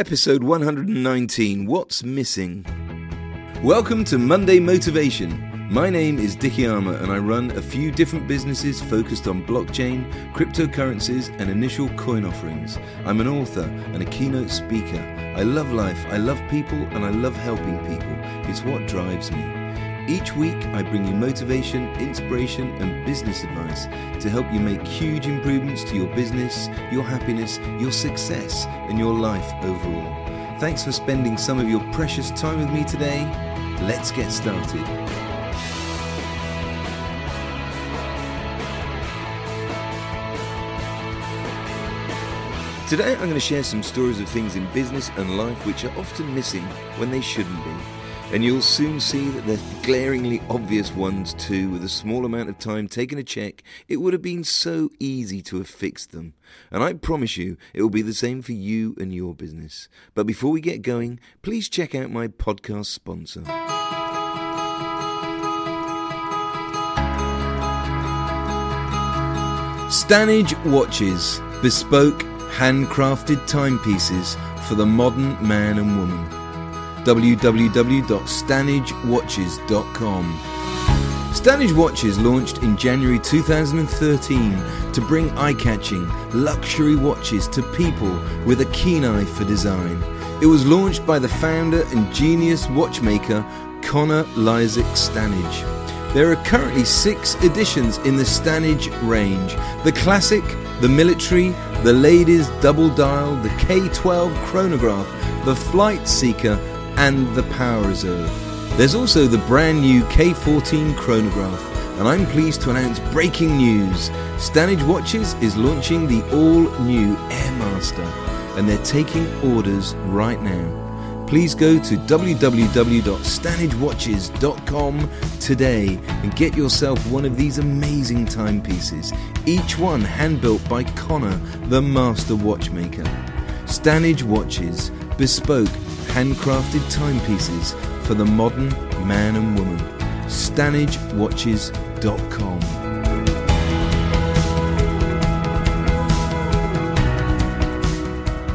Episode 119 What's Missing? Welcome to Monday Motivation. My name is Dicky Armour and I run a few different businesses focused on blockchain, cryptocurrencies, and initial coin offerings. I'm an author and a keynote speaker. I love life, I love people, and I love helping people. It's what drives me. Each week, I bring you motivation, inspiration, and business advice to help you make huge improvements to your business, your happiness, your success, and your life overall. Thanks for spending some of your precious time with me today. Let's get started. Today, I'm going to share some stories of things in business and life which are often missing when they shouldn't be. And you'll soon see that they're glaringly obvious ones too. With a small amount of time taken a check, it would have been so easy to have fixed them. And I promise you, it will be the same for you and your business. But before we get going, please check out my podcast sponsor. Stanage Watches, bespoke, handcrafted timepieces for the modern man and woman. www.stanagewatches.com. Stanage Watches launched in January 2013 to bring eye catching, luxury watches to people with a keen eye for design. It was launched by the founder and genius watchmaker Connor Lysak Stanage. There are currently six editions in the Stanage range the Classic, the Military, the Ladies Double Dial, the K12 Chronograph, the Flight Seeker, and the Power Reserve. There's also the brand new K14 Chronograph, and I'm pleased to announce breaking news. Stanage Watches is launching the all new Airmaster, and they're taking orders right now please go to www.stanagewatches.com today and get yourself one of these amazing timepieces, each one hand built by Connor, the master watchmaker. Stanage Watches, bespoke, handcrafted timepieces for the modern man and woman. StanageWatches.com.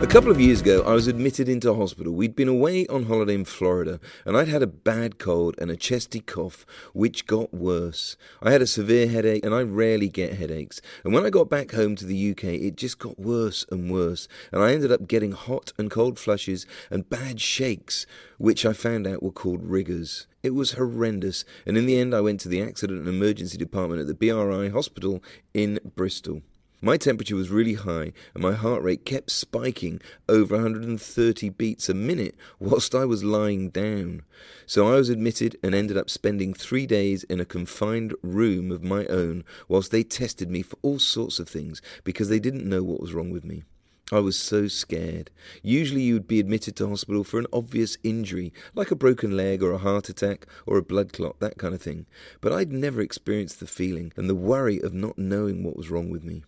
A couple of years ago, I was admitted into hospital. We'd been away on holiday in Florida, and I'd had a bad cold and a chesty cough, which got worse. I had a severe headache, and I rarely get headaches. And when I got back home to the UK, it just got worse and worse, and I ended up getting hot and cold flushes and bad shakes, which I found out were called rigors. It was horrendous, and in the end, I went to the accident and emergency department at the BRI hospital in Bristol. My temperature was really high, and my heart rate kept spiking over 130 beats a minute whilst I was lying down. So I was admitted and ended up spending three days in a confined room of my own whilst they tested me for all sorts of things because they didn't know what was wrong with me. I was so scared. Usually, you would be admitted to hospital for an obvious injury, like a broken leg or a heart attack or a blood clot, that kind of thing. But I'd never experienced the feeling and the worry of not knowing what was wrong with me.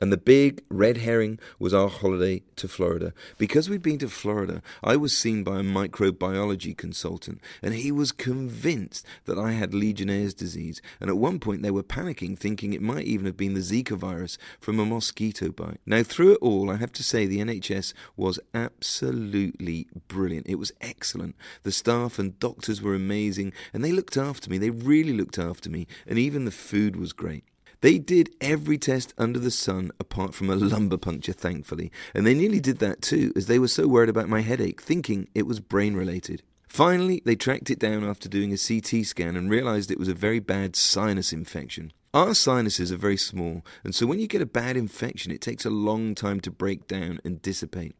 And the big red herring was our holiday to Florida. Because we'd been to Florida, I was seen by a microbiology consultant, and he was convinced that I had Legionnaire's disease. And at one point, they were panicking, thinking it might even have been the Zika virus from a mosquito bite. Now, through it all, I have to say the NHS was absolutely brilliant. It was excellent. The staff and doctors were amazing, and they looked after me. They really looked after me, and even the food was great. They did every test under the sun apart from a lumbar puncture, thankfully, and they nearly did that too, as they were so worried about my headache, thinking it was brain related. Finally, they tracked it down after doing a CT scan and realized it was a very bad sinus infection. Our sinuses are very small, and so when you get a bad infection, it takes a long time to break down and dissipate.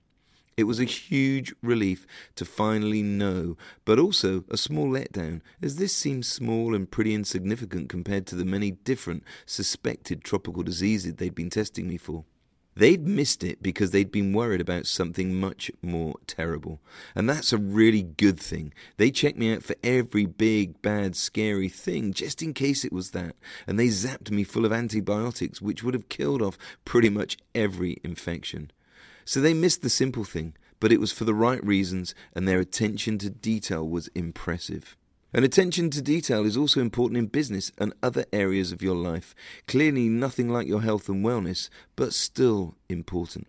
It was a huge relief to finally know, but also a small letdown, as this seemed small and pretty insignificant compared to the many different suspected tropical diseases they'd been testing me for. They'd missed it because they'd been worried about something much more terrible. And that's a really good thing. They checked me out for every big, bad, scary thing, just in case it was that. And they zapped me full of antibiotics, which would have killed off pretty much every infection. So they missed the simple thing, but it was for the right reasons, and their attention to detail was impressive. And attention to detail is also important in business and other areas of your life. Clearly, nothing like your health and wellness, but still important.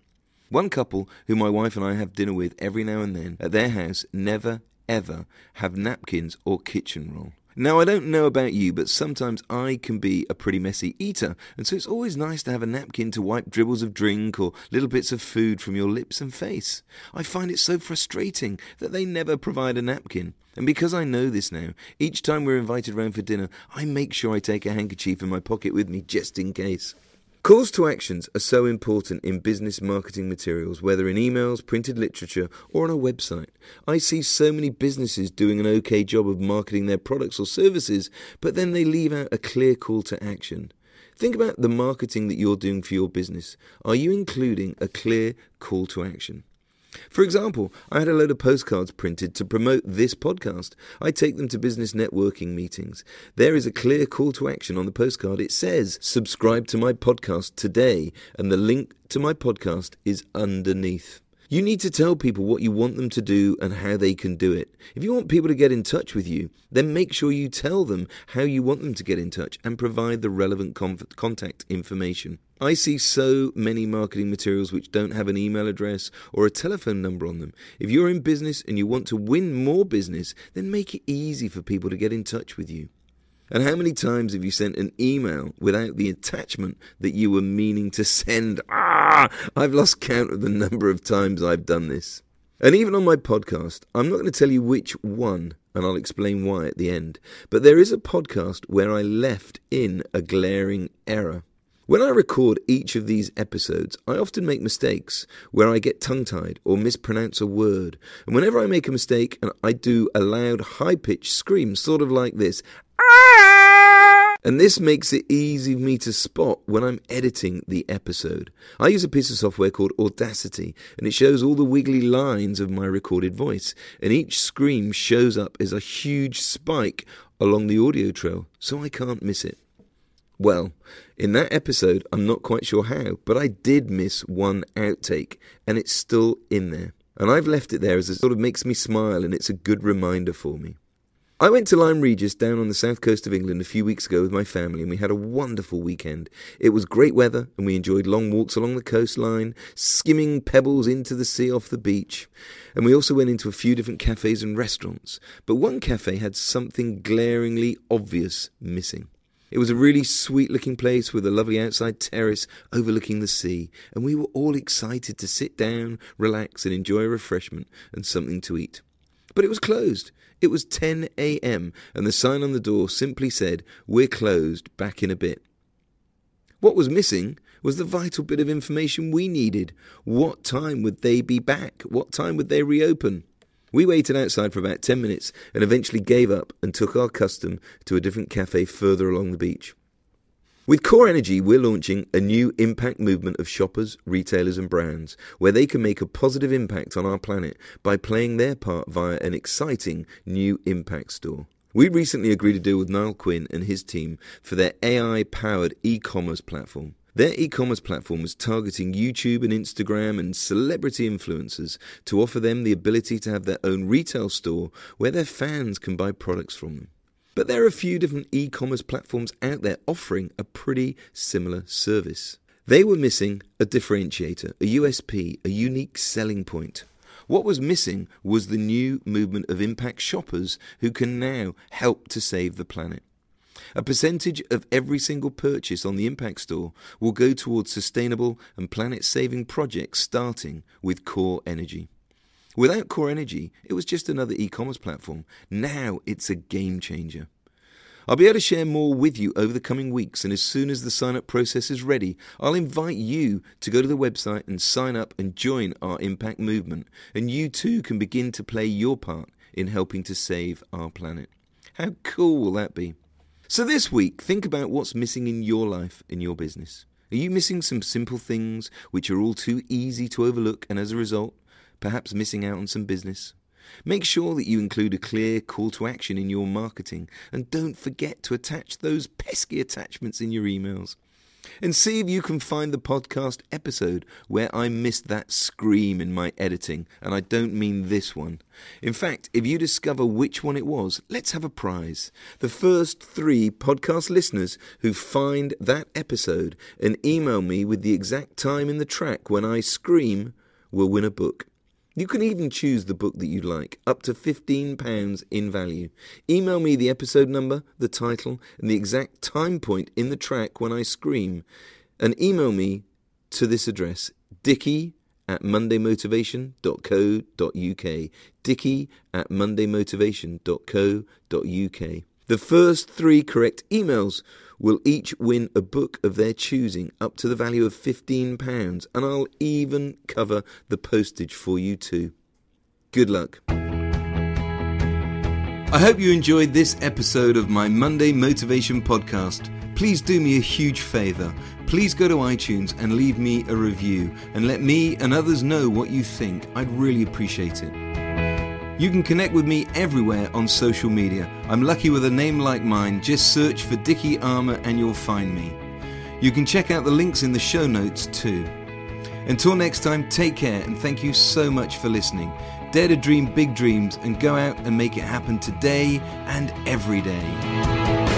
One couple who my wife and I have dinner with every now and then at their house never, ever have napkins or kitchen roll. Now, I don't know about you, but sometimes I can be a pretty messy eater, and so it's always nice to have a napkin to wipe dribbles of drink or little bits of food from your lips and face. I find it so frustrating that they never provide a napkin. And because I know this now, each time we're invited round for dinner, I make sure I take a handkerchief in my pocket with me just in case. Calls to actions are so important in business marketing materials, whether in emails, printed literature, or on a website. I see so many businesses doing an okay job of marketing their products or services, but then they leave out a clear call to action. Think about the marketing that you're doing for your business. Are you including a clear call to action? For example, I had a load of postcards printed to promote this podcast. I take them to business networking meetings. There is a clear call to action on the postcard. It says, subscribe to my podcast today, and the link to my podcast is underneath. You need to tell people what you want them to do and how they can do it. If you want people to get in touch with you, then make sure you tell them how you want them to get in touch and provide the relevant contact information. I see so many marketing materials which don't have an email address or a telephone number on them. If you're in business and you want to win more business, then make it easy for people to get in touch with you. And how many times have you sent an email without the attachment that you were meaning to send? Ah, I've lost count of the number of times I've done this. And even on my podcast, I'm not going to tell you which one, and I'll explain why at the end. But there is a podcast where I left in a glaring error. When I record each of these episodes, I often make mistakes where I get tongue tied or mispronounce a word. And whenever I make a mistake, I do a loud, high pitched scream, sort of like this ah! and this makes it easy for me to spot when I'm editing the episode. I use a piece of software called Audacity, and it shows all the wiggly lines of my recorded voice, and each scream shows up as a huge spike along the audio trail, so I can't miss it. Well, in that episode, I'm not quite sure how, but I did miss one outtake, and it's still in there. And I've left it there as it sort of makes me smile, and it's a good reminder for me. I went to Lyme Regis down on the south coast of England a few weeks ago with my family, and we had a wonderful weekend. It was great weather, and we enjoyed long walks along the coastline, skimming pebbles into the sea off the beach. And we also went into a few different cafes and restaurants. But one cafe had something glaringly obvious missing. It was a really sweet looking place with a lovely outside terrace overlooking the sea, and we were all excited to sit down, relax, and enjoy a refreshment and something to eat. But it was closed. It was 10 a.m., and the sign on the door simply said, We're closed, back in a bit. What was missing was the vital bit of information we needed. What time would they be back? What time would they reopen? We waited outside for about 10 minutes and eventually gave up and took our custom to a different cafe further along the beach. With Core Energy, we're launching a new impact movement of shoppers, retailers, and brands where they can make a positive impact on our planet by playing their part via an exciting new impact store. We recently agreed to deal with Niall Quinn and his team for their AI powered e commerce platform. Their e commerce platform was targeting YouTube and Instagram and celebrity influencers to offer them the ability to have their own retail store where their fans can buy products from them. But there are a few different e commerce platforms out there offering a pretty similar service. They were missing a differentiator, a USP, a unique selling point. What was missing was the new movement of impact shoppers who can now help to save the planet. A percentage of every single purchase on the Impact Store will go towards sustainable and planet saving projects starting with Core Energy. Without Core Energy, it was just another e commerce platform. Now it's a game changer. I'll be able to share more with you over the coming weeks, and as soon as the sign up process is ready, I'll invite you to go to the website and sign up and join our impact movement. And you too can begin to play your part in helping to save our planet. How cool will that be? So, this week, think about what's missing in your life, in your business. Are you missing some simple things which are all too easy to overlook, and as a result, perhaps missing out on some business. Make sure that you include a clear call to action in your marketing and don't forget to attach those pesky attachments in your emails. And see if you can find the podcast episode where I missed that scream in my editing, and I don't mean this one. In fact, if you discover which one it was, let's have a prize. The first three podcast listeners who find that episode and email me with the exact time in the track when I scream will win a book. You can even choose the book that you like, up to £15 in value. Email me the episode number, the title, and the exact time point in the track when I scream, and email me to this address, dicky at mondaymotivation.co.uk. Dicky at mondaymotivation.co.uk. The first three correct emails will each win a book of their choosing up to the value of £15, and I'll even cover the postage for you too. Good luck. I hope you enjoyed this episode of my Monday Motivation Podcast. Please do me a huge favour. Please go to iTunes and leave me a review and let me and others know what you think. I'd really appreciate it. You can connect with me everywhere on social media. I'm lucky with a name like mine. Just search for Dicky Armour and you'll find me. You can check out the links in the show notes too. Until next time, take care and thank you so much for listening. Dare to dream big dreams and go out and make it happen today and every day.